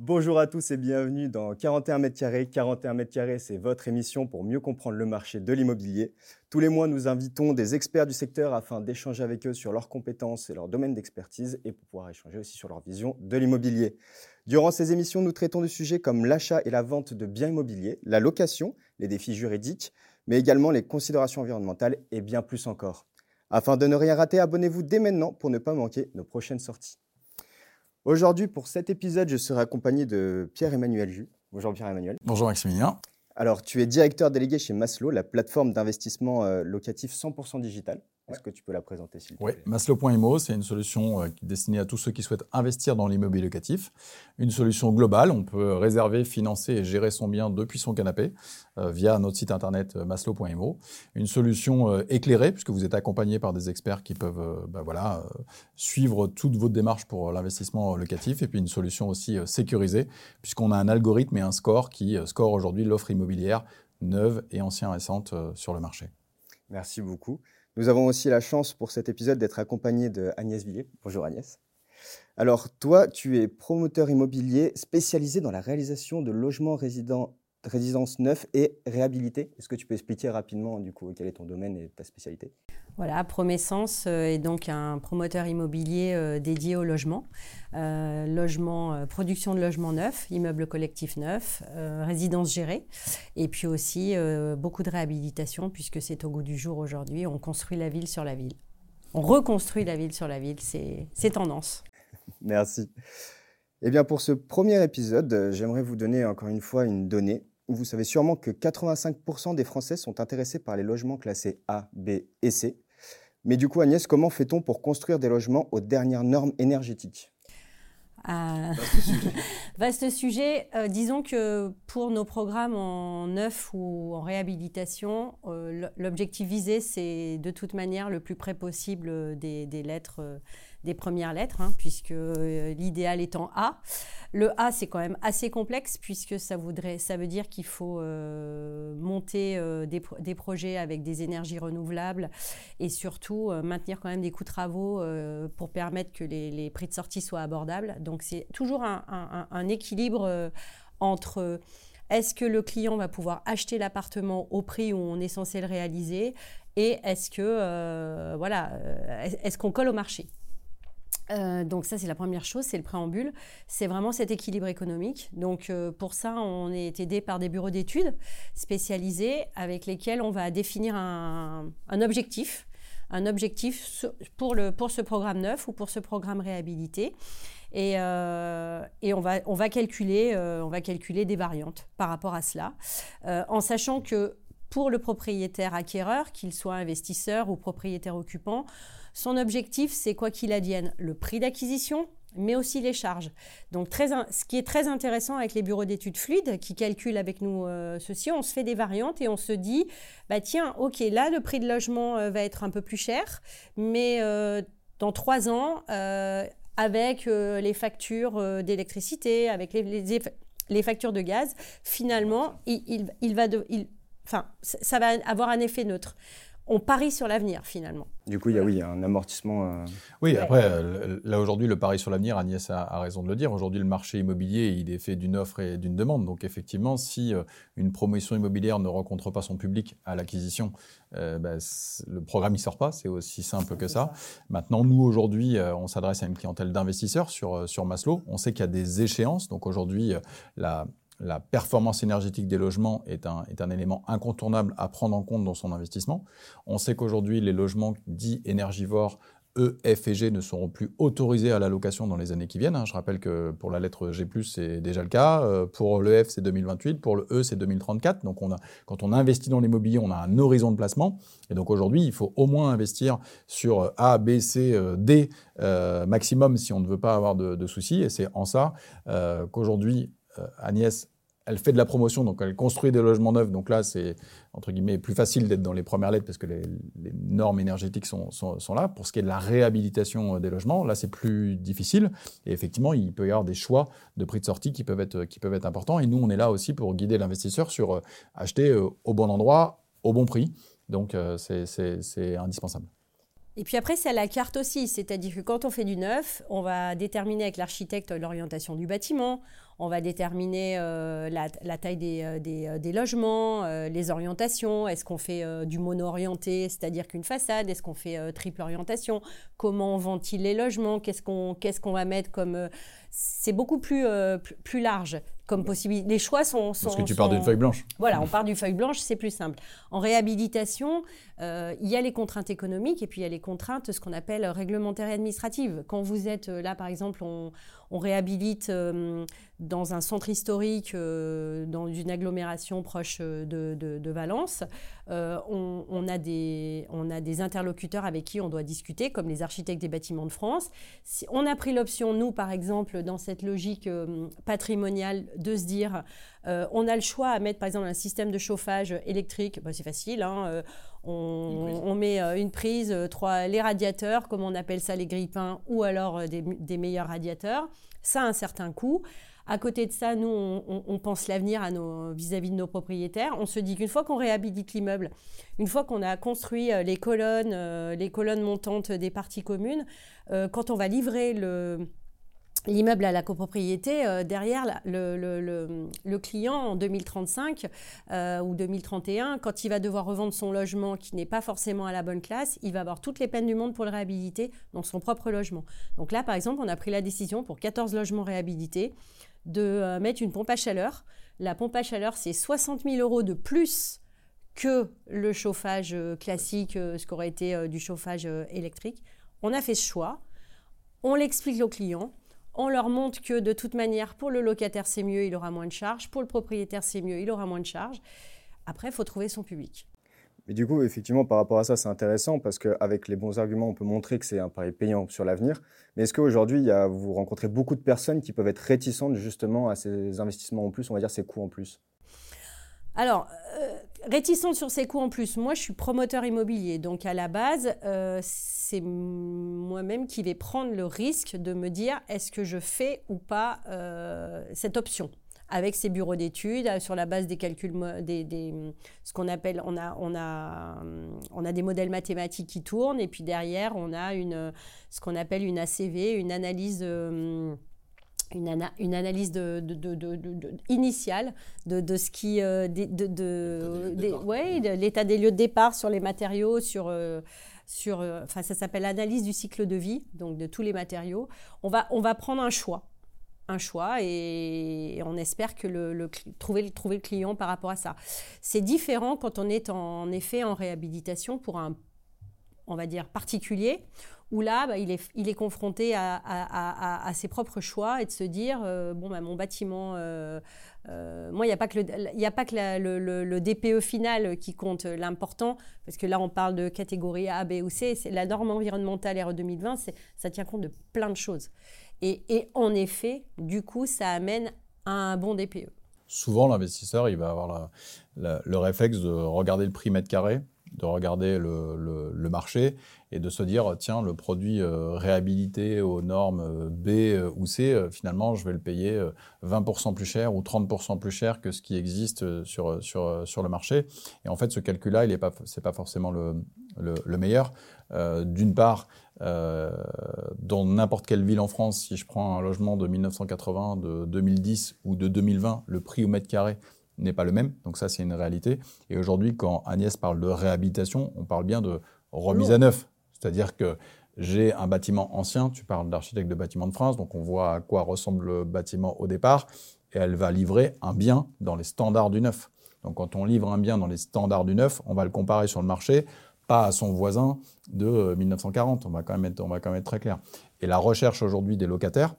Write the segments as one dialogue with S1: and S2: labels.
S1: Bonjour à tous et bienvenue dans 41 mètres carrés. 41 mètres carrés, c'est votre émission pour mieux comprendre le marché de l'immobilier. Tous les mois, nous invitons des experts du secteur afin d'échanger avec eux sur leurs compétences et leur domaine d'expertise et pour pouvoir échanger aussi sur leur vision de l'immobilier. Durant ces émissions, nous traitons de sujets comme l'achat et la vente de biens immobiliers, la location, les défis juridiques, mais également les considérations environnementales et bien plus encore. Afin de ne rien rater, abonnez-vous dès maintenant pour ne pas manquer nos prochaines sorties. Aujourd'hui, pour cet épisode, je serai accompagné de Pierre-Emmanuel Jus. Bonjour Pierre-Emmanuel.
S2: Bonjour Maximilien.
S1: Alors, tu es directeur délégué chez Maslow, la plateforme d'investissement euh, locatif 100% digital. Est-ce que tu peux la présenter s'il te
S2: Oui, Maslow.imo, c'est une solution euh, destinée à tous ceux qui souhaitent investir dans l'immobilier locatif. Une solution globale, on peut réserver, financer et gérer son bien depuis son canapé euh, via notre site internet euh, maslow.imo. Une solution éclairée, puisque vous êtes accompagné par des experts qui peuvent bah voilà, suivre toute votre démarche pour l'investissement locatif. Et puis une solution aussi sécurisée, puisqu'on a un algorithme et un score qui score aujourd'hui l'offre immobilière neuve et ancienne récente sur le marché.
S1: Merci beaucoup. Nous avons aussi la chance pour cet épisode d'être accompagné de Agnès Villiers. Bonjour Agnès. Alors toi, tu es promoteur immobilier spécialisé dans la réalisation de logements résidents résidence neuf et réhabilité. Est-ce que tu peux expliquer rapidement du coup quel est ton domaine et ta spécialité?
S3: Voilà, Promessence euh, est donc un promoteur immobilier euh, dédié au logement, euh, logement, production de logements neufs, immeubles collectifs neufs, résidences gérées, et puis aussi beaucoup de réhabilitation puisque c'est au goût du jour aujourd'hui. On construit la ville sur la ville. On reconstruit la ville sur la ville, c'est tendance.
S1: Merci. Eh bien, pour ce premier épisode, j'aimerais vous donner encore une fois une donnée vous savez sûrement que 85% des Français sont intéressés par les logements classés A, B et C. Mais du coup, Agnès, comment fait-on pour construire des logements aux dernières normes énergétiques?
S3: Euh, Vaste sujet. Euh, disons que pour nos programmes en neuf ou en réhabilitation, euh, l'objectif visé, c'est de toute manière le plus près possible des, lettres, des premières lettres, hein, puisque l'idéal étant A. Le A, c'est quand même assez complexe puisque ça, voudrait, ça veut dire qu'il faut euh, monter euh, des, projets avec des énergies renouvelables et surtout euh, maintenir quand même des coûts de travaux pour permettre que les, prix de sortie soient abordables. Donc c'est toujours un, équilibre entre est-ce que le client va pouvoir acheter l'appartement au prix où on est censé le réaliser et est-ce que voilà est-ce qu'on colle au marché euh, donc ça, c'est la première chose, c'est le préambule. C'est vraiment cet équilibre économique. Donc euh, pour ça, on est aidé par des bureaux d'études spécialisés avec lesquels on va définir un, objectif, un pour, ce programme neuf ou pour ce programme réhabilité. Et, euh, et on, va, on va calculer des variantes par rapport à cela, en sachant que pour le propriétaire acquéreur, qu'il soit investisseur ou propriétaire occupant, son objectif, c'est quoi qu'il advienne, le prix d'acquisition, mais aussi les charges. Donc, très, ce qui est très intéressant avec les bureaux d'études fluides qui calculent avec nous euh, ceci, on se fait des variantes et on se dit, bah tiens, ok, là, le prix de logement euh, va être un peu plus cher, mais euh, dans trois ans, avec les factures d'électricité, avec les, les, factures de gaz, finalement, il, il va de, enfin, ça va avoir un effet neutre on parie sur l'avenir finalement.
S1: Du coup, il y a oui, un amortissement.
S2: Euh, oui, après, euh, là aujourd'hui, le pari sur l'avenir, Agnès a, raison de le dire. Aujourd'hui, le marché immobilier, il est fait d'une offre et d'une demande. Donc, effectivement, si euh, une promotion immobilière ne rencontre pas son public à l'acquisition, bah, le programme ne sort pas. C'est aussi simple que ça. Maintenant, nous aujourd'hui, on s'adresse à une clientèle d'investisseurs sur sur Maslow. On sait qu'il y a des échéances. Donc aujourd'hui, la la performance énergétique des logements est un, est un, élément incontournable à prendre en compte dans son investissement. On sait qu'aujourd'hui, les logements dits énergivores, E, F et G ne seront plus autorisés à la location dans les années qui viennent. Hein. Je rappelle que pour la lettre G+, c'est déjà le cas. Euh, pour le F, c'est 2028. Pour le E, c'est 2034. Donc, quand on investit dans l'immobilier, on a un horizon de placement. Et donc, aujourd'hui, il faut au moins investir sur A, B, C, euh, D euh, maximum si on ne veut pas avoir de, soucis. Et c'est en ça qu'aujourd'hui, Agnès, elle fait de la promotion, donc elle construit des logements neufs. Donc là, c'est entre guillemets plus facile d'être dans les premières lettres parce que les, normes énergétiques sont, là. Pour ce qui est de la réhabilitation euh, des logements, là, c'est plus difficile. Et effectivement, il peut y avoir des choix de prix de sortie qui peuvent être, qui peuvent être importants. Et nous, on est là aussi pour guider l'investisseur sur euh, acheter au bon endroit, au bon prix. Donc, c'est indispensable.
S3: Et puis après, c'est la carte aussi, c'est-à-dire que quand on fait du neuf, on va déterminer avec l'architecte l'orientation du bâtiment, on va déterminer la, taille des, des, logements, les orientations, est-ce qu'on fait du mono-orienté, c'est-à-dire qu'une façade, est-ce qu'on fait triple orientation, comment on ventile les logements, qu'est-ce qu'on qu'est-ce qu'on va mettre comme c'est beaucoup plus, euh, plus, large comme possibilité. Les choix sont,
S2: Parce que tu pars d'une feuille blanche.
S3: Voilà, on part d'une feuille blanche, c'est plus simple. En réhabilitation, euh, il y a les contraintes économiques et puis il y a les contraintes, ce qu'on appelle réglementaires et administratives. Quand vous êtes euh, là, par exemple, on, réhabilite dans un centre historique, dans une agglomération proche de, Valence, on, a des, on a des interlocuteurs avec qui on doit discuter, comme les architectes des bâtiments de France. Si on a pris l'option, nous, par exemple, dans cette logique euh, patrimoniale de se dire euh, on a le choix à mettre par exemple un système de chauffage électrique, bah, c'est facile, hein, euh, on, met une prise, trois, les radiateurs, comme on appelle ça les grippins, ou alors des, meilleurs radiateurs, ça a un certain coût. À côté de ça, nous, on, pense l'avenir vis-à-vis de nos propriétaires. On se dit qu'une fois qu'on réhabilite l'immeuble, une fois qu'on a construit les colonnes, les colonnes montantes des parties communes, quand on va livrer le, l'immeuble à la copropriété, euh, derrière le, client en 2035 euh, ou 2031, quand il va devoir revendre son logement qui n'est pas forcément à la bonne classe, il va avoir toutes les peines du monde pour le réhabiliter dans son propre logement. Donc là, par exemple, on a pris la décision pour 14 logements réhabilités de euh, mettre une pompe à chaleur. La pompe à chaleur, c'est 60 000 euros de plus que le chauffage classique, ce qu'aurait été du chauffage électrique. On a fait ce choix. On l'explique aux clients on leur montre que de toute manière, pour le locataire, c'est mieux, il aura moins de charges. Pour le propriétaire, c'est mieux, il aura moins de charges. Après, il faut trouver son public.
S1: Mais du coup, effectivement, par rapport à ça, c'est intéressant parce qu'avec les bons arguments, on peut montrer que c'est un pari payant sur l'avenir. Mais est-ce qu'aujourd'hui, vous rencontrez beaucoup de personnes qui peuvent être réticentes justement à ces investissements en plus, on va dire ces coûts en plus?
S3: Alors, euh, réticente sur ces coûts en plus. Moi, je suis promoteur immobilier. Donc, à la base, euh, c'est moi-même qui vais prendre le risque de me dire est-ce que je fais ou pas euh, cette option avec ces bureaux d'études, sur la base des calculs, des, ce qu'on appelle, on a, on, a, on a des modèles mathématiques qui tournent, et puis derrière, on a une, ce qu'on appelle une ACV, une analyse une, une, analyse de, initiale de, ce qui euh, de, ouais, l'état des lieux de départ sur les matériaux sur euh, sur euh, ça s'appelle l'analyse du cycle de vie donc de tous les matériaux on va on va prendre un choix un choix et, on espère que le, trouver, trouver le client par rapport à ça. C'est différent quand on est en effet en réhabilitation pour un, on va dire, particulier, où là, bah, il, est, confronté à, ses propres choix et de se dire, euh, bon, bah, mon bâtiment, euh, euh, moi, il n'y a pas que, le, DPE final qui compte l'important, parce que là, on parle de catégorie A, B ou C, c'est la norme environnementale RE 2020, ça tient compte de plein de choses. Et, en effet, du coup, ça amène à un bon DPE.
S2: Souvent, l'investisseur, il va avoir le réflexe de regarder le prix mètre carré, de regarder le, marché et de se dire tiens le produit euh, réhabilité aux normes euh, B euh, ou C finalement je vais le payer 20% plus cher ou 30% plus cher que ce qui existe sur, sur, sur le marché et en fait ce calcul là il n'est pas c'est pas forcément le, le meilleur d'une part dans n'importe quelle ville en France si je prends un logement de 1980 de 2010 ou de 2020 le prix au mètre carré n'est pas le même. Donc ça, c'est une réalité. Et aujourd'hui, quand Agnès parle de réhabilitation, on parle bien de remise à neuf. C'est-à-dire que j'ai un bâtiment ancien, tu parles d'architecte de bâtiment de France, donc on voit à quoi ressemble le bâtiment au départ, et elle va livrer un bien dans les standards du neuf. Donc quand on livre un bien dans les standards du neuf, on va le comparer sur le marché, pas à son voisin de 1940, on va quand même être, on va quand même très clair. Et la recherche aujourd'hui des locataires,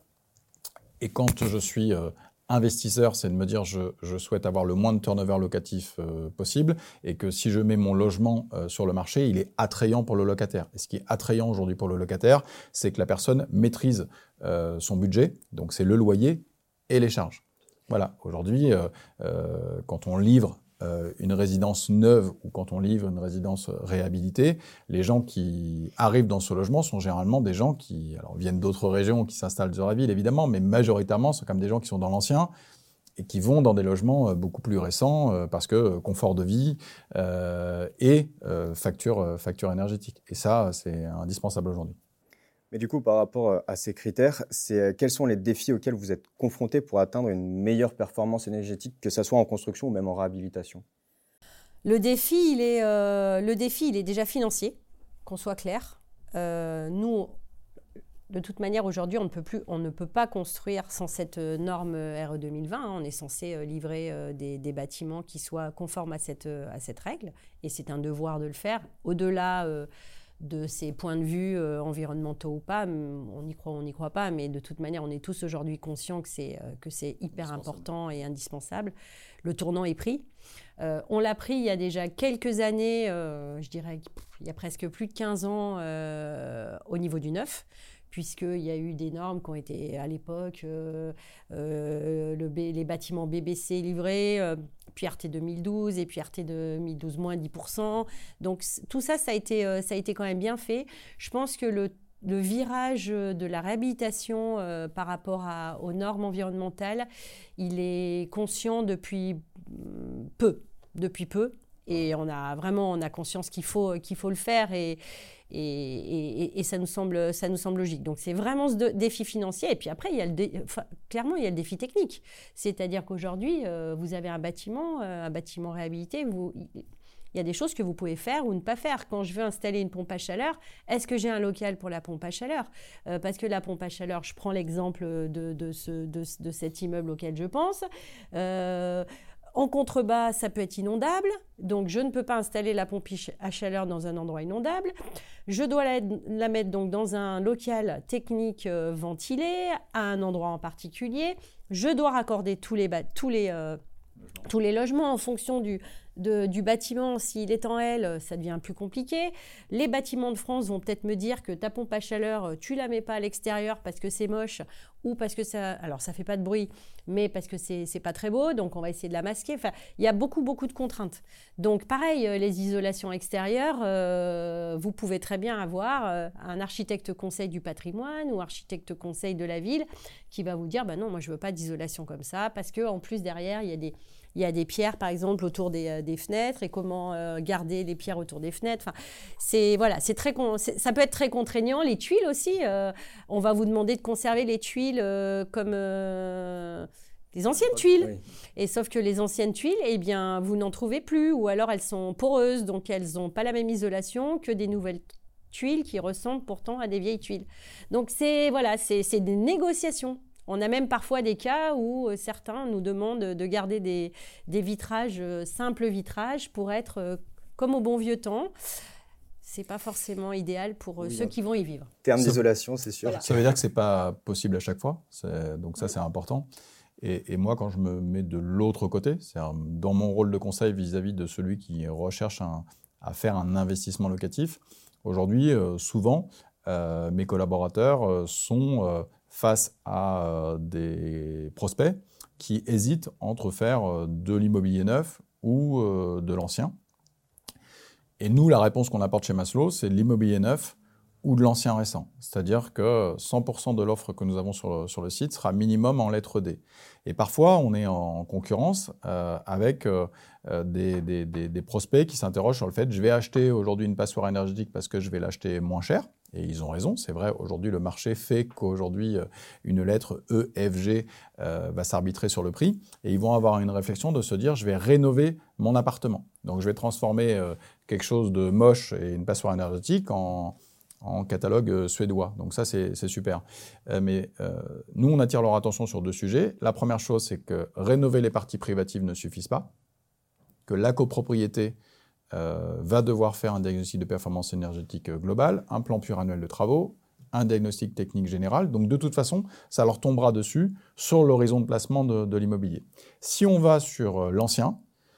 S2: et quand je suis euh, investisseur, c'est de me dire je, je, souhaite avoir le moins de turnover locatif euh, possible et que si je mets mon logement euh, sur le marché, il est attrayant pour le locataire. Et ce qui est attrayant aujourd'hui pour le locataire, c'est que la personne maîtrise euh, son budget, donc c'est le loyer et les charges. Voilà, aujourd'hui, quand on livre une résidence neuve ou quand on livre une résidence réhabilitée, les gens qui arrivent dans ce logement sont généralement des gens qui alors, viennent d'autres régions, qui s'installent sur la ville évidemment, mais majoritairement sont comme des gens qui sont dans l'ancien et qui vont dans des logements euh, beaucoup plus récents euh, parce que confort de vie et facture, facture énergétique. Et ça, c'est indispensable aujourd'hui.
S1: Mais du coup, par rapport à ces critères, quels sont les défis auxquels vous êtes confrontés pour atteindre une meilleure performance énergétique, que ce soit en construction ou même en réhabilitation?
S3: Le défi, il est, le défi, il est déjà financier, qu'on soit clair. nous, de toute manière, aujourd'hui, on, ne peut on ne peut pas construire sans cette euh, norme euh, RE 2020. Hein. On est censé euh, livrer des, bâtiments qui soient conformes à cette, à cette règle, et c'est un devoir de le faire. Au-delà de ces points de vue environnementaux ou pas, on y croit, on n'y croit pas, mais de toute manière, on est tous aujourd'hui conscients que c'est que c'est hyper important et indispensable. Le tournant est pris. on l'a pris il y a déjà quelques années, je dirais il y a presque plus de 15 ans au niveau du neuf puisqu'il y a eu des normes qui ont été à l'époque, euh, euh, les bâtiments BBC livrés, euh, puis RT 2012 et puis RT 2012 moins 10%. Donc tout ça, ça a, été, ça a été quand même bien fait. Je pense que le, virage de la réhabilitation par rapport aux normes environnementales, il est conscient depuis peu, depuis peu. Et on a vraiment on a conscience qu'il faut, qu'il faut le faire. Et, ça, nous semble, ça nous semble logique. Donc c'est vraiment ce défi financier. Et puis après, il y a le clairement, il y a le défi technique. C'est-à-dire qu'aujourd'hui, euh, vous avez un bâtiment, euh, un bâtiment réhabilité, il y a des choses que vous pouvez faire ou ne pas faire. Quand je veux installer une pompe à chaleur, est-ce que j'ai un local pour la pompe à chaleur? Euh, Parce que la pompe à chaleur, je prends l'exemple de, de, ce, de, cet immeuble auquel je pense. En contrebas, ça peut être inondable, donc je ne peux pas installer la pompe à chaleur dans un endroit inondable. Je dois la, mettre donc dans un local technique euh, ventilé, à un endroit en particulier. Je dois raccorder tous les, tous les, euh, tous les logements en fonction du, du bâtiment, s'il est en L, ça devient plus compliqué. Les bâtiments de France vont peut-être me dire que ta pompe à chaleur, tu la mets pas à l'extérieur parce que c'est moche ou parce que ça, alors ça fait pas de bruit, mais parce que c'est pas très beau, donc on va essayer de la masquer. Enfin, il y a beaucoup beaucoup de contraintes. Donc pareil, euh, les isolations extérieures, euh, vous pouvez très bien avoir euh, un architecte conseil du patrimoine ou architecte conseil de la ville qui va vous dire, bah non, moi je veux pas d'isolation comme ça parce que en plus derrière il y a des il y a des pierres, par exemple, autour des, euh, fenêtres et comment euh, garder les pierres autour des fenêtres. Enfin, c'est voilà, c'est très, ça peut être très contraignant. Les tuiles aussi, euh, on va vous demander de conserver les tuiles comme des anciennes tuiles. Et sauf que les anciennes tuiles, eh bien, vous n'en trouvez plus, ou alors elles sont poreuses, donc elles n'ont pas la même isolation que des nouvelles tuiles qui ressemblent pourtant à des vieilles tuiles. Donc c'est voilà, c'est des négociations. On a même parfois des cas où euh, certains nous demandent de garder des, vitrages, euh, simples vitrages, pour être euh, comme au bon vieux temps c'est pas forcément idéal pour ceux qui vont y vivre.
S1: Terme d'isolation, c'est sûr.
S2: Ça veut dire que c'est pas possible à chaque fois. Donc ça, c'est important. Et, moi, quand je me mets de l'autre côté, c'est dans mon rôle de conseil vis-à-vis de celui qui recherche à faire un investissement locatif, aujourd'hui, souvent, mes collaborateurs sont face à euh, des prospects qui hésitent entre faire euh, de l'immobilier neuf ou euh, de l'ancien. Et nous, la réponse qu'on apporte chez Maslow, c'est de l'immobilier neuf ou de l'ancien récent. C'est-à-dire que 100% de l'offre que nous avons sur le, site sera minimum en lettre D. Et parfois, on est en concurrence avec des, des, prospects qui s'interrogent sur le fait, je vais acheter aujourd'hui une passoire énergétique parce que je vais l'acheter moins cher. Et ils ont raison, c'est vrai, aujourd'hui le marché fait qu'aujourd'hui euh, une lettre EFG euh, va s'arbitrer sur le prix et ils vont avoir une réflexion de se dire je vais rénover mon appartement. Donc je vais transformer euh, quelque chose de moche et une passoire énergétique en, catalogue suédois. Donc ça c'est super. mais nous on attire leur attention sur deux sujets. La première chose c'est que rénover les parties privatives ne suffisent pas, que la copropriété euh, va devoir faire un diagnostic de performance énergétique euh, globale, un plan annuel de travaux, un diagnostic technique général. Donc de toute façon, ça leur tombera dessus sur l'horizon de placement de, l'immobilier. Si on va sur euh, l'ancien,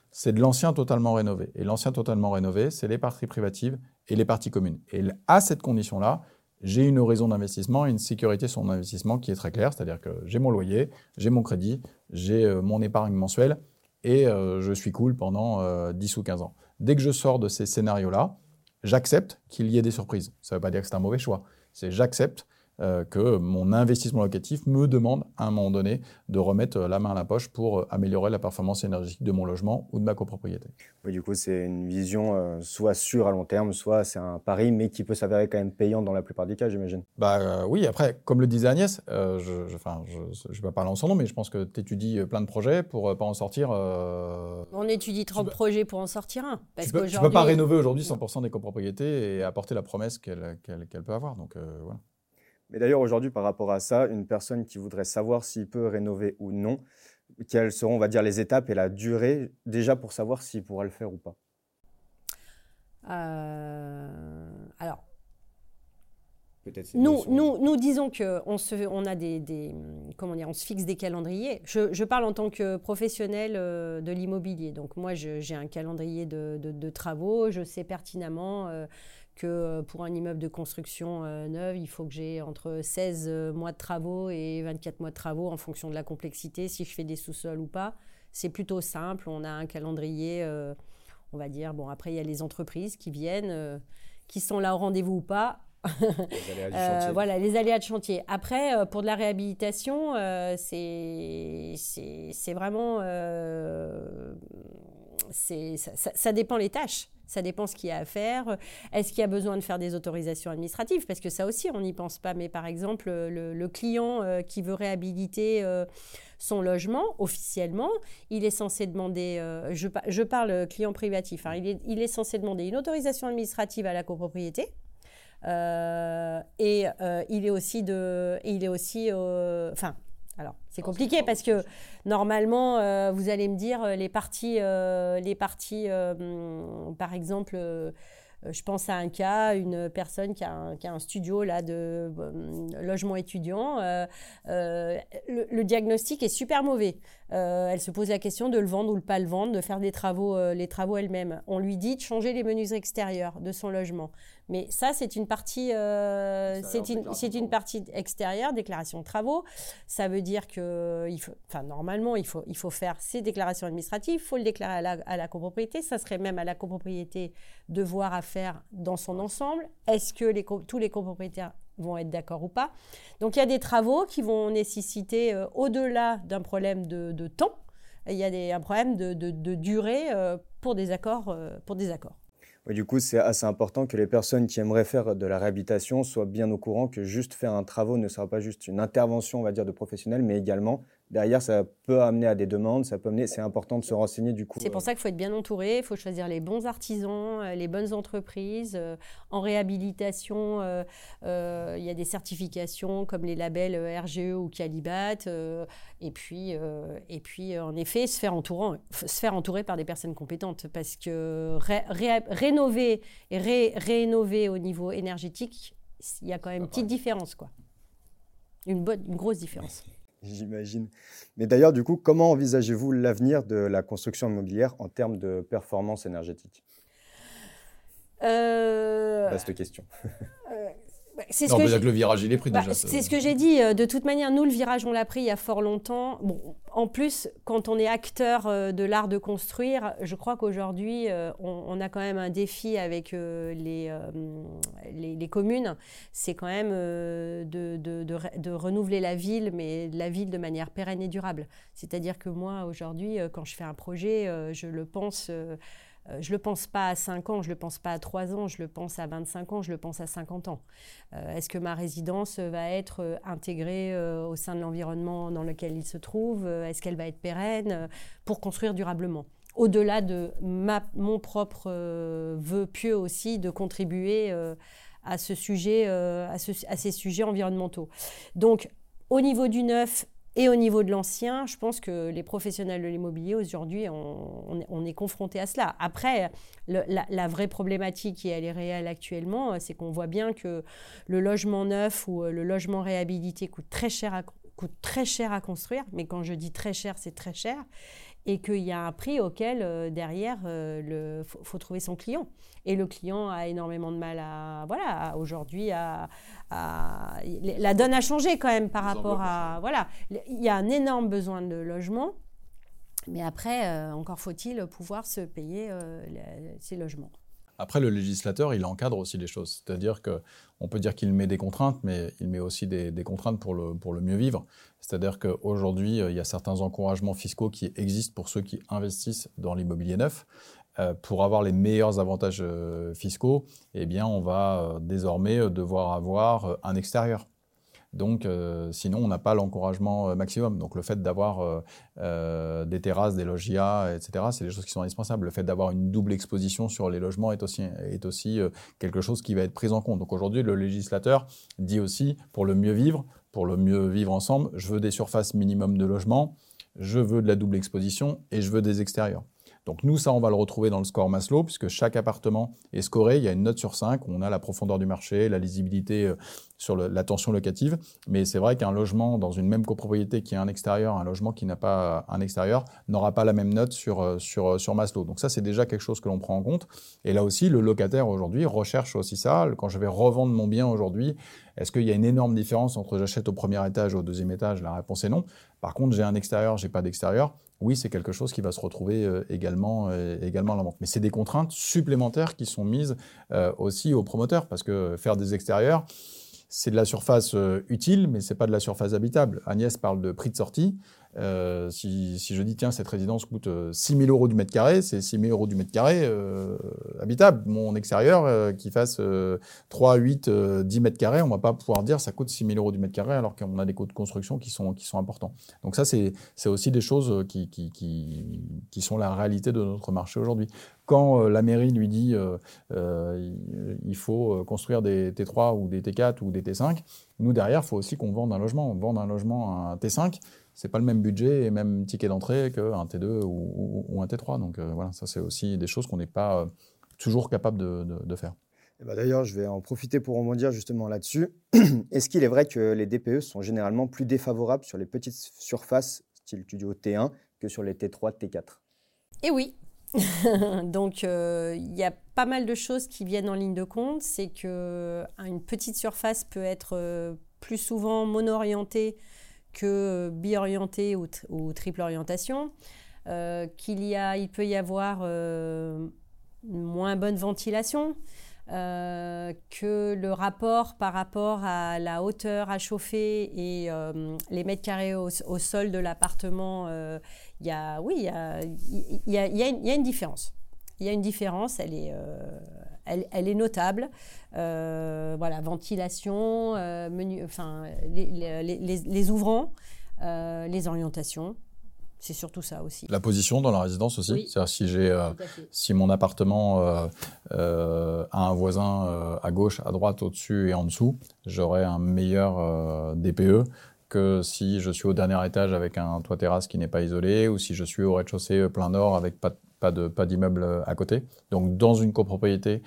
S2: c'est de l'ancien totalement rénové. Et l'ancien totalement rénové, c'est les parties privatives et les parties communes. Et à cette condition-là, j'ai une horizon d'investissement et une sécurité sur mon investissement qui est très claire, c'est-à-dire que j'ai mon loyer, j'ai mon crédit, j'ai mon épargne mensuelle et je suis cool pendant 10 ou 15 ans. Dès que je sors de ces scénarios-là, j'accepte qu'il y ait des surprises. Ça ne veut pas dire que c'est un mauvais choix. C'est j'accepte que mon investissement locatif me demande à un moment donné de remettre la main à la poche pour améliorer la performance énergétique de mon logement ou de ma copropriété.
S1: Oui, du coup, c'est une vision soit sûre à long terme, soit c'est un pari, mais qui peut s'avérer quand même payant dans la plupart des cas, j'imagine.
S2: Bah oui, après, comme le disait Agnès, je ne vais pas parler en son nom, mais je pense que tu étudies plein de projets pour pas en sortir.
S3: On étudie 30 projets pour en sortir un.
S2: Parce tu ne peux, pas rénover aujourd'hui 100% des copropriétés et apporter la promesse qu'elle peut avoir. Donc, voilà.
S1: Mais d'ailleurs, aujourd'hui, par rapport à ça, une personne qui voudrait savoir s'il peut rénover ou non, quelles seront, on va dire, les étapes et la durée, déjà pour savoir s'il pourra le faire ou pas?
S3: Euh, Alors, nous, nous, nous, disons qu'on se, on a des, des, comment dire, on se fixe des calendriers. Je, je parle en tant que professionnel euh, de l'immobilier. Donc moi, j'ai un calendrier de, de, travaux. Je sais pertinemment euh, que euh, pour un immeuble de construction neuve, il faut que j'ai entre 16 mois de travaux et 24 mois de travaux en fonction de la complexité, si je fais des sous-sols ou pas. C'est plutôt simple. On a un calendrier, on va dire. Bon, après, il y a les entreprises qui viennent, qui sont là au rendez-vous ou pas euh, voilà, les aléas de chantier. Après, euh, pour de la réhabilitation, euh, c'est vraiment. Ça, ça, dépend les tâches. Ça dépend ce qu'il y a à faire. Est-ce qu'il y a besoin de faire des autorisations administratives? Parce que ça aussi, on n'y pense pas. Mais par exemple, le, client qui veut réhabiliter son logement, officiellement, il est censé demander, je, je, parle client privatif, hein, il, est, censé demander une autorisation administrative à la copropriété euh, et euh, il est aussi il est aussi, euh, enfin, alors c'est compliqué parce que normalement, vous allez me dire les parties, les parties, par exemple. je pense à un cas, une personne qui a un, qui a un studio là de logement étudiant. le, diagnostic est super mauvais. Elle se pose la question de le vendre ou de pas le vendre, de faire des travaux, les travaux elle-même. On lui dit de changer les menus extérieurs de son logement. Mais ça, c'est une partie, euh, c'est une, une, partie extérieure, déclaration de travaux. Ça veut dire que, il faut, enfin, normalement, il faut, il faut faire ces déclarations administratives, il faut le déclarer à la, à la, copropriété. Ça serait même à la copropriété de voir à faire dans son ensemble. Est-ce que les, tous les copropriétaires vont être d'accord ou pas Donc, il y a des travaux qui vont nécessiter, euh, au-delà d'un problème de, temps, il y a des, un problème de, durée euh, pour des accords. pour des accords
S1: du coup, c'est assez important que les personnes qui aimeraient faire de la réhabilitation soient bien au courant que juste faire un travaux ne sera pas juste une intervention, on va dire, de professionnels, mais également derrière, ça peut amener à des demandes, ça peut amener, c'est important de se renseigner du coup.
S3: C'est pour euh. ça qu'il faut être bien entouré, il faut choisir les bons artisans, euh, les bonnes entreprises. Euh, en réhabilitation, il y a des certifications comme les labels RGE ou Calibat. et, puis, et puis, en effet, se faire, entourant, se faire entourer par des personnes compétentes parce que rénover et rénover au niveau énergétique, il y a quand même une petite différence. quoi. Une, bonne, une grosse différence.
S1: J'imagine. Mais d'ailleurs, du coup, comment envisagez-vous l'avenir de la construction immobilière en termes de performance énergétique? Euh... Vaste question.
S2: Euh, c'est ce que, le virage, il est pris bah, déjà.
S3: C'est ce que j'ai dit. Euh, de toute manière, nous, le virage, on l'a pris il y a fort longtemps. Bon, en plus, quand on est acteur euh, de l'art de construire, je crois qu'aujourd'hui, euh, on, a quand même un défi avec les, les, communes. C'est quand même de, de, de, renouveler la ville, mais la ville de manière pérenne et durable. C'est-à-dire que moi, aujourd'hui, quand je fais un projet, je le pense euh, je ne le pense pas à 5 ans, je ne le pense pas à 3 ans, je le pense à 25 ans, je le pense à 50 ans. Euh, est-ce que ma résidence va être euh, intégrée au sein de l'environnement dans lequel il se trouve? Est-ce qu'elle va être pérenne pour construire durablement? Au-delà de mon propre vœu pieux aussi de contribuer à, ce sujet, à, à ces sujets environnementaux. Donc, au niveau du neuf, et au niveau de l'ancien, je pense que les professionnels de l'immobilier aujourd'hui, on, est confronté à cela. Après, la, vraie problématique, et elle est réelle actuellement, c'est qu'on voit bien que le logement neuf ou euh, le logement réhabilité coûte très cher à, coûte très cher à construire. Mais quand je dis très cher, c'est très cher et qu'il y a un prix auquel, euh, derrière, il euh, faut, trouver son client. Et le client a énormément de mal à, voilà, aujourd'hui, à, la donne a changé quand même par rapport à, voilà, il y a un énorme besoin de logement, mais après, euh, encore faut-il pouvoir se payer ces logements.
S2: Après, le législateur, il encadre aussi les choses. C'est-à-dire qu'on peut dire qu'il met des contraintes, mais il met aussi des, contraintes pour le, pour le mieux vivre. C'est-à-dire qu'aujourd'hui, il y a certains encouragements fiscaux qui existent pour ceux qui investissent dans l'immobilier neuf. Euh, pour avoir les meilleurs avantages euh, fiscaux, eh bien, on va euh, désormais devoir avoir un extérieur. Donc, sinon, on n'a pas l'encouragement maximum. Donc, le fait d'avoir des terrasses, des logias, etc., c'est des choses qui sont indispensables. Le fait d'avoir une double exposition sur les logements est aussi, est aussi quelque chose qui va être pris en compte. Donc, aujourd'hui, le législateur dit aussi, pour le mieux vivre, pour le mieux vivre ensemble, je veux des surfaces minimum de logement, je veux de la double exposition et je veux des extérieurs. Donc nous, ça, on va le retrouver dans le score Maslow, puisque chaque appartement est scoré. Il y a une note sur 5, on a la profondeur du marché, la lisibilité euh, sur la tension locative. Mais c'est vrai qu'un logement dans une même copropriété qui a un extérieur, un logement qui n'a pas un extérieur, n'aura pas la même note sur, euh, sur, euh, sur Maslow. Donc ça, c'est déjà quelque chose que l'on prend en compte. Et là aussi, le locataire aujourd'hui recherche aussi ça. Quand je vais revendre mon bien aujourd'hui, est-ce qu'il y a une énorme différence entre j'achète au premier étage ou au deuxième étage? La réponse est non. Par contre, j'ai un extérieur, j'ai pas d'extérieur. Oui, c'est quelque chose qui va se retrouver euh, également, euh, également à la vente. Mais c'est des contraintes supplémentaires qui sont mises euh, aussi aux promoteurs parce que faire des extérieurs, c'est de la surface utile, mais c'est pas de la surface habitable. Agnès parle de prix de sortie. Euh, si, je dis, tiens, cette résidence coûte 6 euh, 000 euros du mètre carré, c'est 6 000 euros du mètre carré euh, habitable. Mon extérieur, qui fasse 3, 8, 10 mètres carrés, on ne va pas pouvoir dire ça coûte 6 000 euros du mètre carré alors qu'on a des coûts de construction qui sont, qui sont importants. Donc ça, c'est aussi des choses qui, qui, qui, sont la réalité de notre marché aujourd'hui. Quand la mairie lui dit il faut construire des T3 ou des T4 ou des T5, nous derrière, il faut aussi qu'on vende un logement. On vend un logement à un T5, c'est pas le même budget et même ticket d'entrée qu'un T2 ou, un T3. Donc euh, voilà, ça c'est aussi des choses qu'on n'est pas euh, toujours capable de, faire.
S1: Eh ben, d'ailleurs, je vais en profiter pour rebondir justement là-dessus. Est-ce qu'il est vrai que les DPE sont généralement plus défavorables sur les petites surfaces style studio T1 que sur les T3, T4
S3: Eh oui, Donc, euh, il y a pas mal de choses qui viennent en ligne de compte. C'est qu'une petite surface peut être plus souvent mono-orientée que bi-orienté ou, triple orientation, euh, qu'il y a, il peut y avoir euh, moins bonne ventilation, euh, que le rapport par rapport à la hauteur à chauffer et les mètres carrés au, sol de l'appartement, il y a, oui, il y a, une différence. Il y a une différence, elle est, elle, est notable. Euh, voilà, ventilation, euh, menu, enfin, les, ouvrants, euh, les orientations. C'est surtout ça aussi.
S2: La position dans la résidence aussi. C'est-à-dire si j'ai, si mon appartement a un voisin à gauche, à droite, au-dessus et en dessous, j'aurai un meilleur DPE que si je suis au dernier étage avec un toit terrasse qui n'est pas isolé ou si je suis au rez-de-chaussée plein nord avec pas, pas de pas d'immeuble à côté. Donc dans une copropriété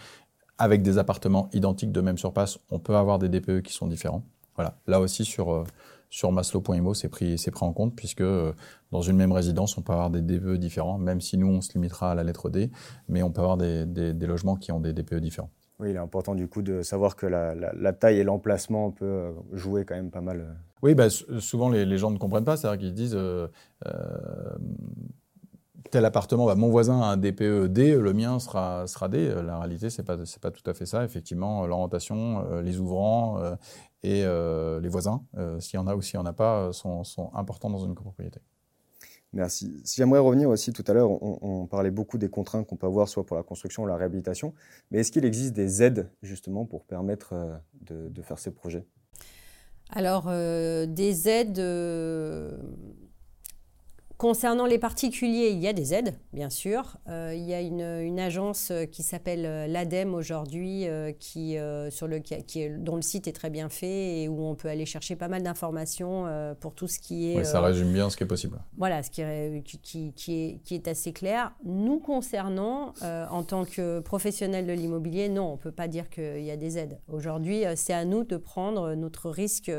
S2: avec des appartements identiques de même surface, on peut avoir des DPE qui sont différents. Voilà. Là aussi sur euh, sur Maslow.imo, c'est pris c'est pris en compte puisque euh, dans une même résidence, on peut avoir des DPE différents, même si nous on se limitera à la lettre D, mais on peut avoir des, des, logements qui ont des DPE différents.
S1: Oui, il est important du coup de savoir que la, la, taille et l'emplacement peut euh, jouer quand même pas mal.
S2: Oui, bah, souvent les, les, gens ne comprennent pas, c'est-à-dire qu'ils disent tel appartement, bah, mon voisin a un DPE D, le mien sera, sera D. La réalité, ce n'est pas, pas tout à fait ça. Effectivement, l'orientation, euh, les ouvrants euh, et euh, les voisins, s'il y en a ou s'il n'y en a pas, sont, sont, importants dans une copropriété.
S1: Merci. Si j'aimerais revenir aussi tout à l'heure, on, parlait beaucoup des contraintes qu'on peut avoir, soit pour la construction ou la réhabilitation. Mais est-ce qu'il existe des aides justement pour permettre de, de faire ces projets?
S3: Alors, des aides Concernant les particuliers, il y a des aides, bien sûr. Euh, il y a une, agence euh, qui s'appelle euh, l'ADEME aujourd'hui, qui, sur le, qui, dont le site est très bien fait et où on peut aller chercher pas mal d'informations pour tout ce qui est...
S2: Oui, ça résume bien ce qui est possible.
S3: Voilà, ce qui, qui, qui, est, qui est assez clair. Nous concernant, en tant que professionnels de l'immobilier, non, on ne peut pas dire qu'il y a des aides. Aujourd'hui, c'est à nous de prendre notre risque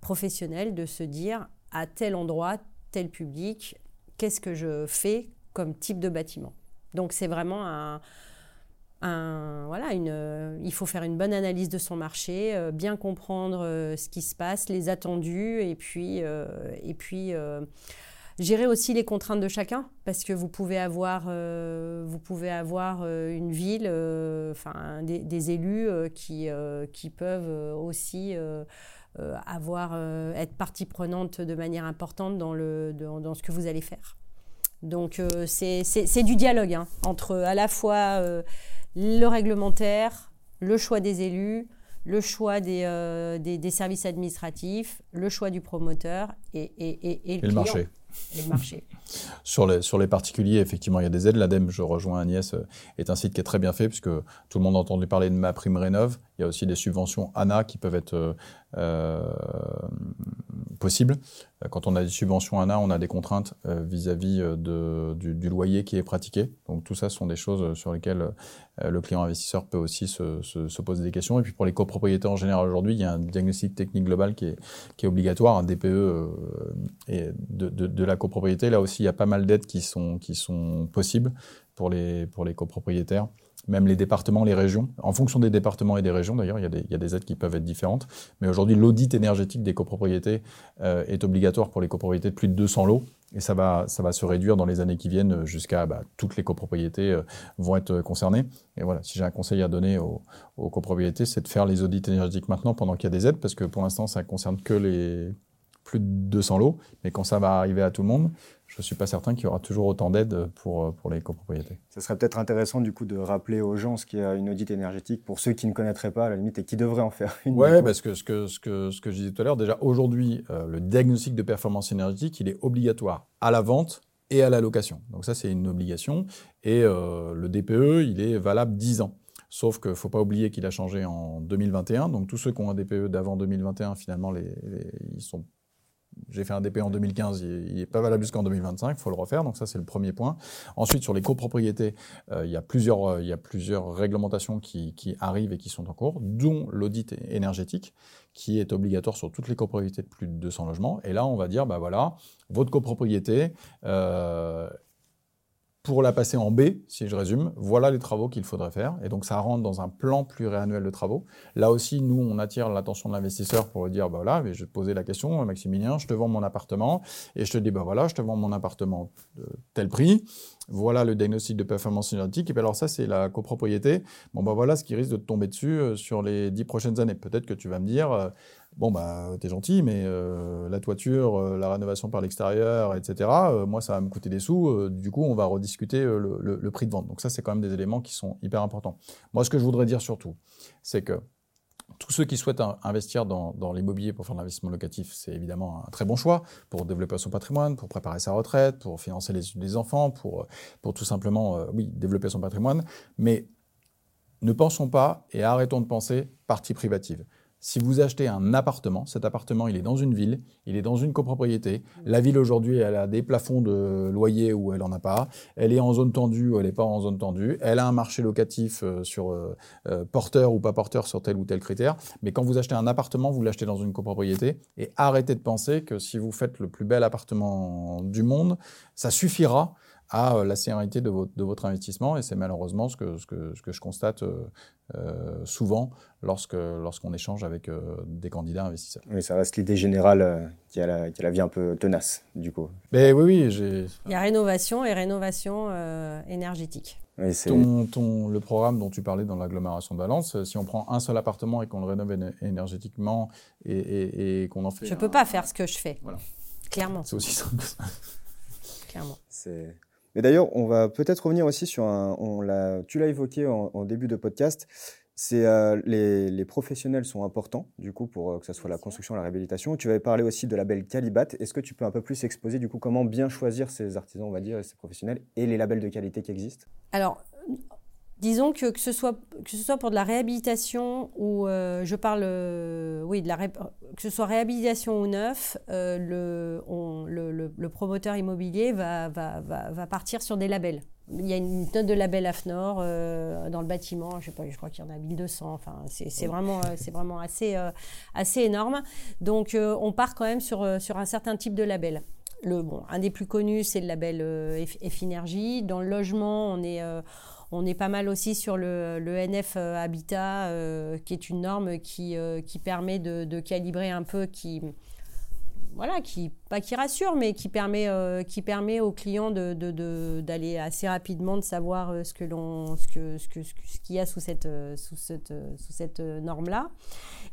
S3: professionnel, de se dire à tel endroit, tel public, qu'est-ce que je fais comme type de bâtiment? Donc c'est vraiment un, voilà, une, il faut faire une bonne analyse de son marché, euh, bien comprendre euh, ce qui se passe, les attendus, et puis, euh, et puis gérer aussi les contraintes de chacun, parce que vous pouvez avoir, vous pouvez avoir une ville, enfin des, élus qui, qui peuvent aussi avoir, être partie prenante de manière importante dans, le, dans, ce que vous allez faire. Donc c'est du dialogue hein, entre à la fois le réglementaire, le choix des élus, le choix des, des, services administratifs, le choix du promoteur et, et,
S2: et, le, marché.
S3: Et le marché.
S2: sur, les, sur les particuliers, effectivement, il y a des aides. L'ADEME, je rejoins Agnès, euh, est un site qui est très bien fait puisque tout le monde a entendu parler de ma prime rénov. Il y a aussi des subventions ANA qui peuvent être euh, euh, possibles. Quand on a des subventions ANA, on a des contraintes vis-à-vis de, du, loyer qui est pratiqué. Donc tout ça sont des choses sur lesquelles le client investisseur peut aussi se, se, poser des questions. Et puis pour les copropriétés en général aujourd'hui, il y a un diagnostic technique global qui est, obligatoire, un DPE et de, la copropriété. Là aussi, il y a pas mal d'aides qui sont, possibles pour les, pour les copropriétaires même les départements, les régions. En fonction des départements et des régions, d'ailleurs, il, y a des aides qui peuvent être différentes. Mais aujourd'hui, l'audit énergétique des copropriétés euh, est obligatoire pour les copropriétés de plus de 200 lots. Et ça va, ça va se réduire dans les années qui viennent jusqu'à bah, toutes les copropriétés euh, vont être concernées. Et voilà, si j'ai un conseil à donner aux, aux copropriétés, c'est de faire les audits énergétiques maintenant pendant qu'il y a des aides, parce que pour l'instant, ça ne concerne que les plus de 200 lots. Mais quand ça va arriver à tout le monde, je ne suis pas certain qu'il y aura toujours autant d'aides pour, pour les copropriétés.
S1: Ce serait peut-être intéressant du coup de rappeler aux gens ce qu'est une audit énergétique pour ceux qui ne connaîtraient pas à la limite et qui devraient en faire une.
S2: Oui, parce que ce, que ce que ce que je disais tout à l'heure, déjà aujourd'hui, euh, le diagnostic de performance énergétique, il est obligatoire à la vente et à la location. Donc ça, c'est une obligation. Et euh, le DPE, il est valable 10 ans. Sauf qu'il ne faut pas oublier qu'il a changé en 2021. Donc tous ceux qui ont un DPE d'avant 2021, finalement, les, les, ils sont j'ai fait un DP en 2015, il n'est pas valable jusqu'en 2025, il faut le refaire. Donc ça, c'est le premier point. Ensuite, sur les copropriétés, euh, il, y a plusieurs, euh, il y a plusieurs réglementations qui, arrivent et qui sont en cours, dont l'audit énergétique, qui est obligatoire sur toutes les copropriétés de plus de 200 logements. Et là, on va dire, bah voilà, votre copropriété, euh, pour la passer en B, si je résume, voilà les travaux qu'il faudrait faire. Et donc ça rentre dans un plan pluriannuel de travaux. Là aussi, nous, on attire l'attention de l'investisseur pour lui dire, bah voilà, je vais te poser la question, Maximilien, je te vends mon appartement, et je te dis, bah voilà, je te vends mon appartement de tel prix, voilà le diagnostic de performance énergétique, et puis alors ça, c'est la copropriété. Bon, bah voilà ce qui risque de te tomber dessus euh, sur les dix prochaines années. Peut-être que tu vas me dire, euh, Bon, bah, t'es gentil, mais euh, la toiture, euh, la rénovation par l'extérieur, etc., euh, moi, ça va me coûter des sous. du coup, on va rediscuter le, prix de vente. Donc, ça, c'est quand même des éléments qui sont hyper importants. Moi, ce que je voudrais dire surtout, c'est que tous ceux qui souhaitent investir dans, l'immobilier pour faire de l'investissement locatif, c'est évidemment un très bon choix pour développer son patrimoine, pour préparer sa retraite, pour financer les études des enfants, pour, pour tout simplement, oui, développer son patrimoine. Mais ne pensons pas et arrêtons de penser partie privative. Si vous achetez un appartement, cet appartement, il est dans une ville, il est dans une copropriété. La ville aujourd'hui, elle a des plafonds de loyer où elle n'en a pas. Elle est en zone tendue ou elle n'est pas en zone tendue. Elle a un marché locatif euh, sur euh, euh, porteur ou pas porteur sur tel ou tel critère. Mais quand vous achetez un appartement, vous l'achetez dans une copropriété. Et arrêtez de penser que si vous faites le plus bel appartement du monde, ça suffira à euh, la sérénité de votre, de votre investissement. Et c'est malheureusement ce que, ce, que, ce que, je constate euh, euh, souvent lorsque, lorsqu'on échange avec des candidats investisseurs.
S1: Oui, ça reste l'idée générale qui, a la, qui a la vie un peu tenace, du coup.
S2: Mais oui, oui. J'ai...
S3: Il y a rénovation et rénovation énergétique.
S2: ton, ton, le programme dont tu parlais dans l'agglomération de Valence, si on prend un seul appartement et qu'on le rénove énergétiquement et, et, qu'on en fait.
S3: Je ne peux pas faire ce que je fais. Voilà. Clairement.
S2: C'est aussi simple que ça.
S3: Clairement.
S1: C'est mais d'ailleurs, on va peut-être revenir aussi sur un. On tu l'as évoqué en, début de podcast. C'est euh, les, professionnels sont importants du coup pour euh, que ce soit la construction, la réhabilitation. Tu avais parlé aussi de label Calibat. Est-ce que tu peux un peu plus exposer du coup comment bien choisir ces artisans, on va dire, et ces professionnels et les labels de qualité qui existent?
S3: Alors, disons que, que, ce soit, que ce soit pour de la réhabilitation ou euh, je parle, euh, oui, de la que ce soit réhabilitation ou neuf, euh, le, le, promoteur immobilier va, va, va, partir sur des labels. Il y a une note de label AFNOR dans le bâtiment, je, sais pas, je crois qu'il y en a 1200, enfin, c'est vraiment, c'est vraiment assez, assez énorme. Donc on part quand même sur, sur un certain type de label. Le, bon, un des plus connus, c'est le label F-Énergie. Dans le logement, on est on est pas mal aussi sur le, NF euh, Habitat, euh, qui est une norme qui, euh, permet de, calibrer un peu, qui, pas qui rassure, mais qui permet, qui aux clients d'aller assez rapidement, de savoir ce qu'il y a sous cette norme-là.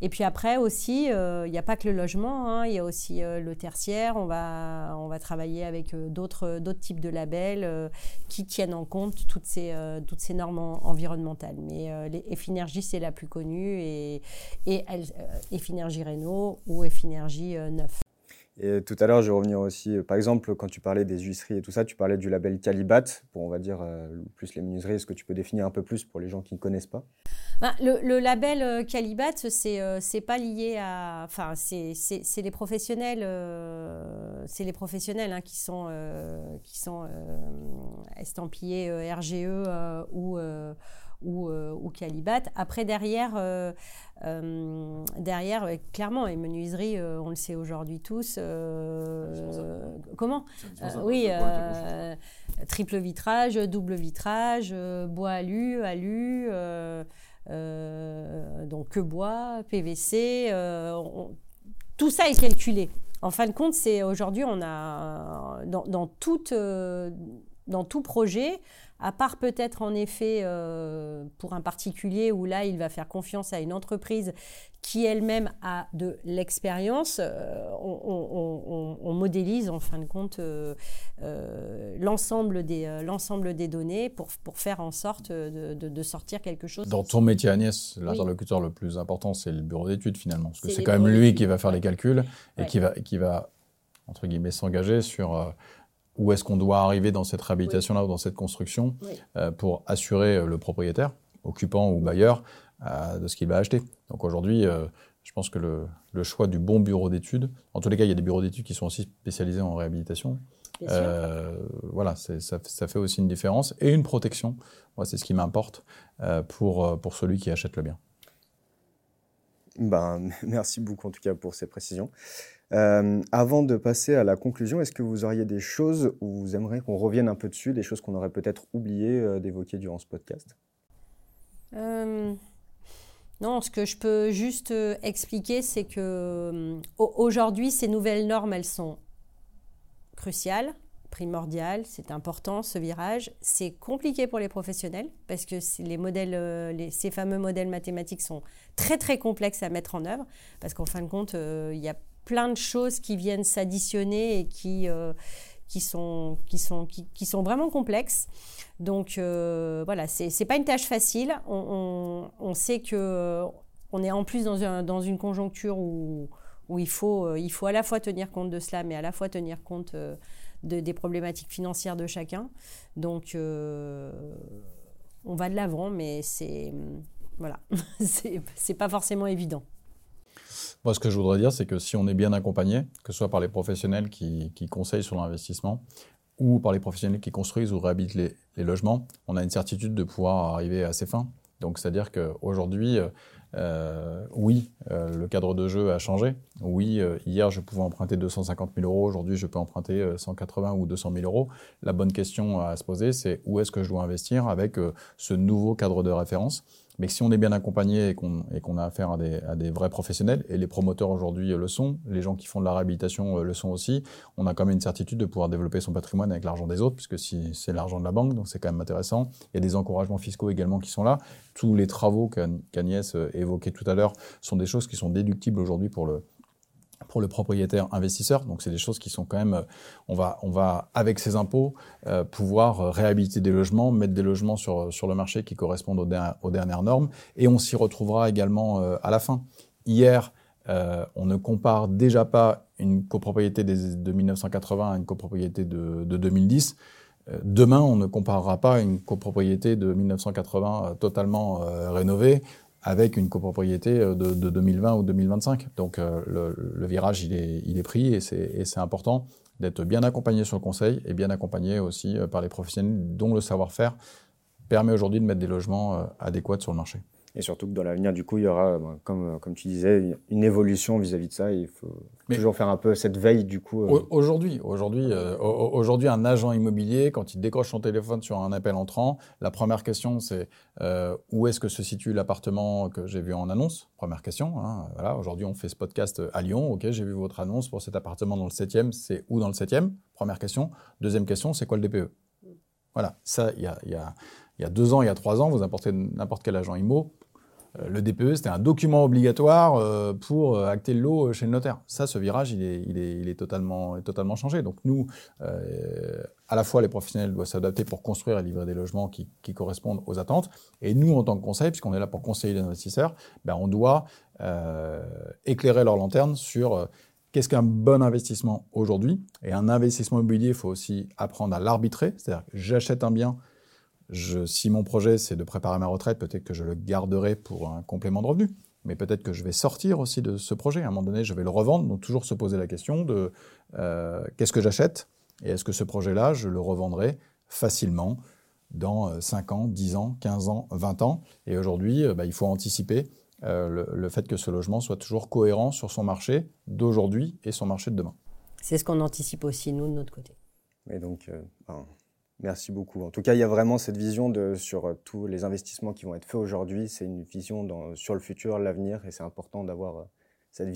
S3: Et puis après aussi, il n'y a pas que le logement, hein, il y a aussi le tertiaire. On va, on va travailler avec d'autres, d'autres types de labels qui tiennent en compte toutes ces, toutes ces normes environnementales. Mais les Effinergie, c'est la plus connue et, et Effinergie Renault ou Effinergie Neuf.
S1: Et tout à l'heure, je vais revenir aussi, euh, par exemple, quand tu parlais des huisseries et tout ça, tu parlais du label Calibat, pour on va dire euh, plus les menuiseries. Est-ce que tu peux définir un peu plus pour les gens qui ne connaissent pas?
S3: Ben, le, label euh, Calibat, c'est pas lié à. Enfin, c'est les professionnels, c'est les professionnels hein, qui sont, qui sont estampillés RGE ou ou, euh, ou Calibat. Après, derrière, euh, euh, derrière clairement, les menuiseries, on le sait aujourd'hui tous. comment Oui, triple vitrage, double vitrage, bois alu, alu. donc que bois, PVC, tout ça est calculé. En fin de compte, c'est aujourd'hui on a dans, dans, toute, dans tout projet, à part peut-être en effet euh, pour un particulier où là il va faire confiance à une entreprise qui elle-même a de l'expérience, euh, on, modélise en fin de compte euh, l'ensemble des, l'ensemble des données pour, pour faire en sorte de, sortir quelque chose.
S2: Dans ton métier Agnès, l'interlocuteur le plus important c'est le bureau d'études finalement, parce que c'est quand même lui qui va faire les calculs et qui, va, qui va entre guillemets s'engager sur où est-ce qu'on doit arriver dans cette réhabilitation-là ou dans cette construction euh, pour assurer euh, le propriétaire, occupant ou bailleur, euh, de ce qu'il va acheter. Donc aujourd'hui, je pense que le, choix du bon bureau d'études, en tous les cas, il y a des bureaux d'études qui sont aussi spécialisés en réhabilitation. voilà, ça, ça, fait aussi une différence et une protection. Moi, c'est ce qui m'importe pour, pour celui qui achète le bien.
S1: Ben, merci beaucoup en tout cas pour ces précisions. Euh, avant de passer à la conclusion, est-ce que vous auriez des choses où vous aimeriez qu'on revienne un peu dessus, des choses qu'on aurait peut-être oublié euh, d'évoquer durant ce podcast?
S3: Euh, Non, ce que je peux juste expliquer, c'est que aujourd'hui, ces nouvelles normes, elles sont cruciales, primordiales, c'est important ce virage. C'est compliqué pour les professionnels parce que ces fameux modèles mathématiques sont très très complexes à mettre en œuvre parce qu'en fin de compte, il y a plein de choses qui viennent s'additionner et qui, euh, qui, sont, qui, sont, qui, sont vraiment complexes. Donc euh, voilà, c'est n'est pas une tâche facile. On, on, sait que euh, on est en plus dans, un, dans une conjoncture où, où il, faut, il faut à la fois tenir compte de cela, mais à la fois tenir compte de, des problématiques financières de chacun. Donc on va de l'avant, mais c'est voilà, c'est pas forcément évident.
S2: Moi, ce que je voudrais dire, c'est que si on est bien accompagné, que ce soit par les professionnels qui, conseillent sur l'investissement ou par les professionnels qui construisent ou réhabilitent les, logements, on a une certitude de pouvoir arriver à ses fins. Donc, c'est-à-dire qu'aujourd'hui, euh, oui, euh, le cadre de jeu a changé. Oui, euh, hier, je pouvais emprunter 250 000 euros. Aujourd'hui, je peux emprunter 180 ou 200 000 euros. La bonne question à se poser, c'est où est-ce que je dois investir avec ce nouveau cadre de référence? Mais si on est bien accompagné et qu'on a affaire à des, vrais professionnels, et les promoteurs aujourd'hui le sont, les gens qui font de la réhabilitation euh, le sont aussi, on a quand même une certitude de pouvoir développer son patrimoine avec l'argent des autres, puisque si c'est l'argent de la banque, donc c'est quand même intéressant. Il y a des encouragements fiscaux également qui sont là. Tous les travaux qu'Agnès euh, évoquait tout à l'heure sont des choses qui sont déductibles aujourd'hui pour le, pour le propriétaire investisseur. Donc c'est des choses qui sont quand même, euh, on va, on va avec ces impôts euh, pouvoir euh, réhabiliter des logements, mettre des logements sur, sur le marché qui correspondent aux, dernières normes, et on s'y retrouvera également à la fin. Hier, on ne compare déjà pas une copropriété de 1980 à une copropriété de, de 2010. Demain, on ne comparera pas une copropriété de 1980 totalement rénovée avec une copropriété euh, de, de 2020 ou 2025. Donc euh, le, virage, il est, il est pris et c'est important d'être bien accompagné sur le conseil et bien accompagné aussi euh, par les professionnels dont le savoir-faire permet aujourd'hui de mettre des logements adéquats sur le marché.
S1: Et surtout que dans l'avenir, du coup, il y aura, ben, comme, comme tu disais, une évolution vis-à-vis de ça. il faut toujours faire un peu cette veille, du coup.
S2: Euh. Aujourd'hui, aujourd'hui, euh, aujourd'hui, un agent immobilier, quand il décroche son téléphone sur un appel entrant, la première question, c'est euh, où est-ce que se situe l'appartement que j'ai vu en annonce? Première question. Hein, voilà, aujourd'hui, on fait ce podcast à Lyon. Ok, j'ai vu votre annonce pour cet appartement dans le 7e. C'est où dans le 7e Première question. Deuxième question, c'est quoi le DPE Voilà, ça, il y a, y, a, y a deux ans, il y a trois ans, vous importez n'importe quel agent IMO, euh, le DPE, c'était un document obligatoire euh, pour euh, acter le lot chez le notaire. Ça, ce virage, il est, il est, il totalement, changé. Donc nous, à la fois les professionnels doivent s'adapter pour construire et livrer des logements qui, correspondent aux attentes. Et nous, en tant que conseil, puisqu'on est là pour conseiller les investisseurs, ben, on doit éclairer leur lanterne sur qu'est-ce qu'un bon investissement aujourd'hui. Et un investissement immobilier, il faut aussi apprendre à l'arbitrer. C'est-à-dire j'achète un bien, si mon projet c'est de préparer ma retraite, peut-être que je le garderai pour un complément de revenu. Mais peut-être que je vais sortir aussi de ce projet. À un moment donné, je vais le revendre. Donc toujours se poser la question de euh, qu'est-ce que j'achète et est-ce que ce projet-là, je le revendrai facilement dans 5 euh, ans, 10 ans, 15 ans, 20 ans? Et aujourd'hui, euh, bah, il faut anticiper le, fait que ce logement soit toujours cohérent sur son marché d'aujourd'hui et son marché de demain.
S3: C'est ce qu'on anticipe aussi, nous, de notre côté.
S1: Et donc, Merci beaucoup. En tout cas, il y a vraiment cette vision de, sur euh, tous les investissements qui vont être faits aujourd'hui. C'est une vision dans, sur le futur, l'avenir, et c'est important d'avoir euh, cette,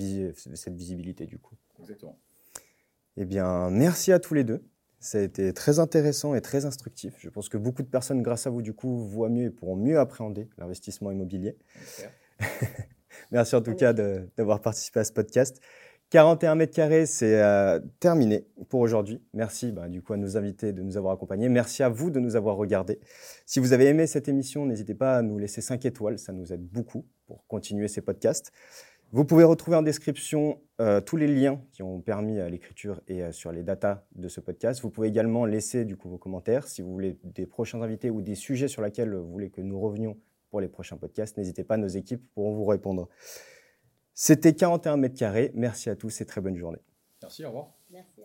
S1: cette visibilité du coup.
S2: Exactement.
S1: Eh bien, merci à tous les deux. Ça a été très intéressant et très instructif. Je pense que beaucoup de personnes, grâce à vous, du coup, voient mieux et pourront mieux appréhender l'investissement immobilier. merci en tout cas d'avoir participé à ce podcast. 41 mètres carrés, c'est euh, terminé pour aujourd'hui. Merci bah, du coup à nos invités de nous avoir accompagnés. Merci à vous de nous avoir regardés. Si vous avez aimé cette émission, n'hésitez pas à nous laisser 5 étoiles, ça nous aide beaucoup pour continuer ces podcasts. Vous pouvez retrouver en description euh, tous les liens qui ont permis à l'écriture et euh, sur les datas de ce podcast. Vous pouvez également laisser du coup vos commentaires si vous voulez des prochains invités ou des sujets sur lesquels vous voulez que nous revenions pour les prochains podcasts. N'hésitez pas, nos équipes pourront vous répondre. C'était 41 mètres carrés. Merci à tous et très bonne journée.
S2: Merci, au revoir. Merci.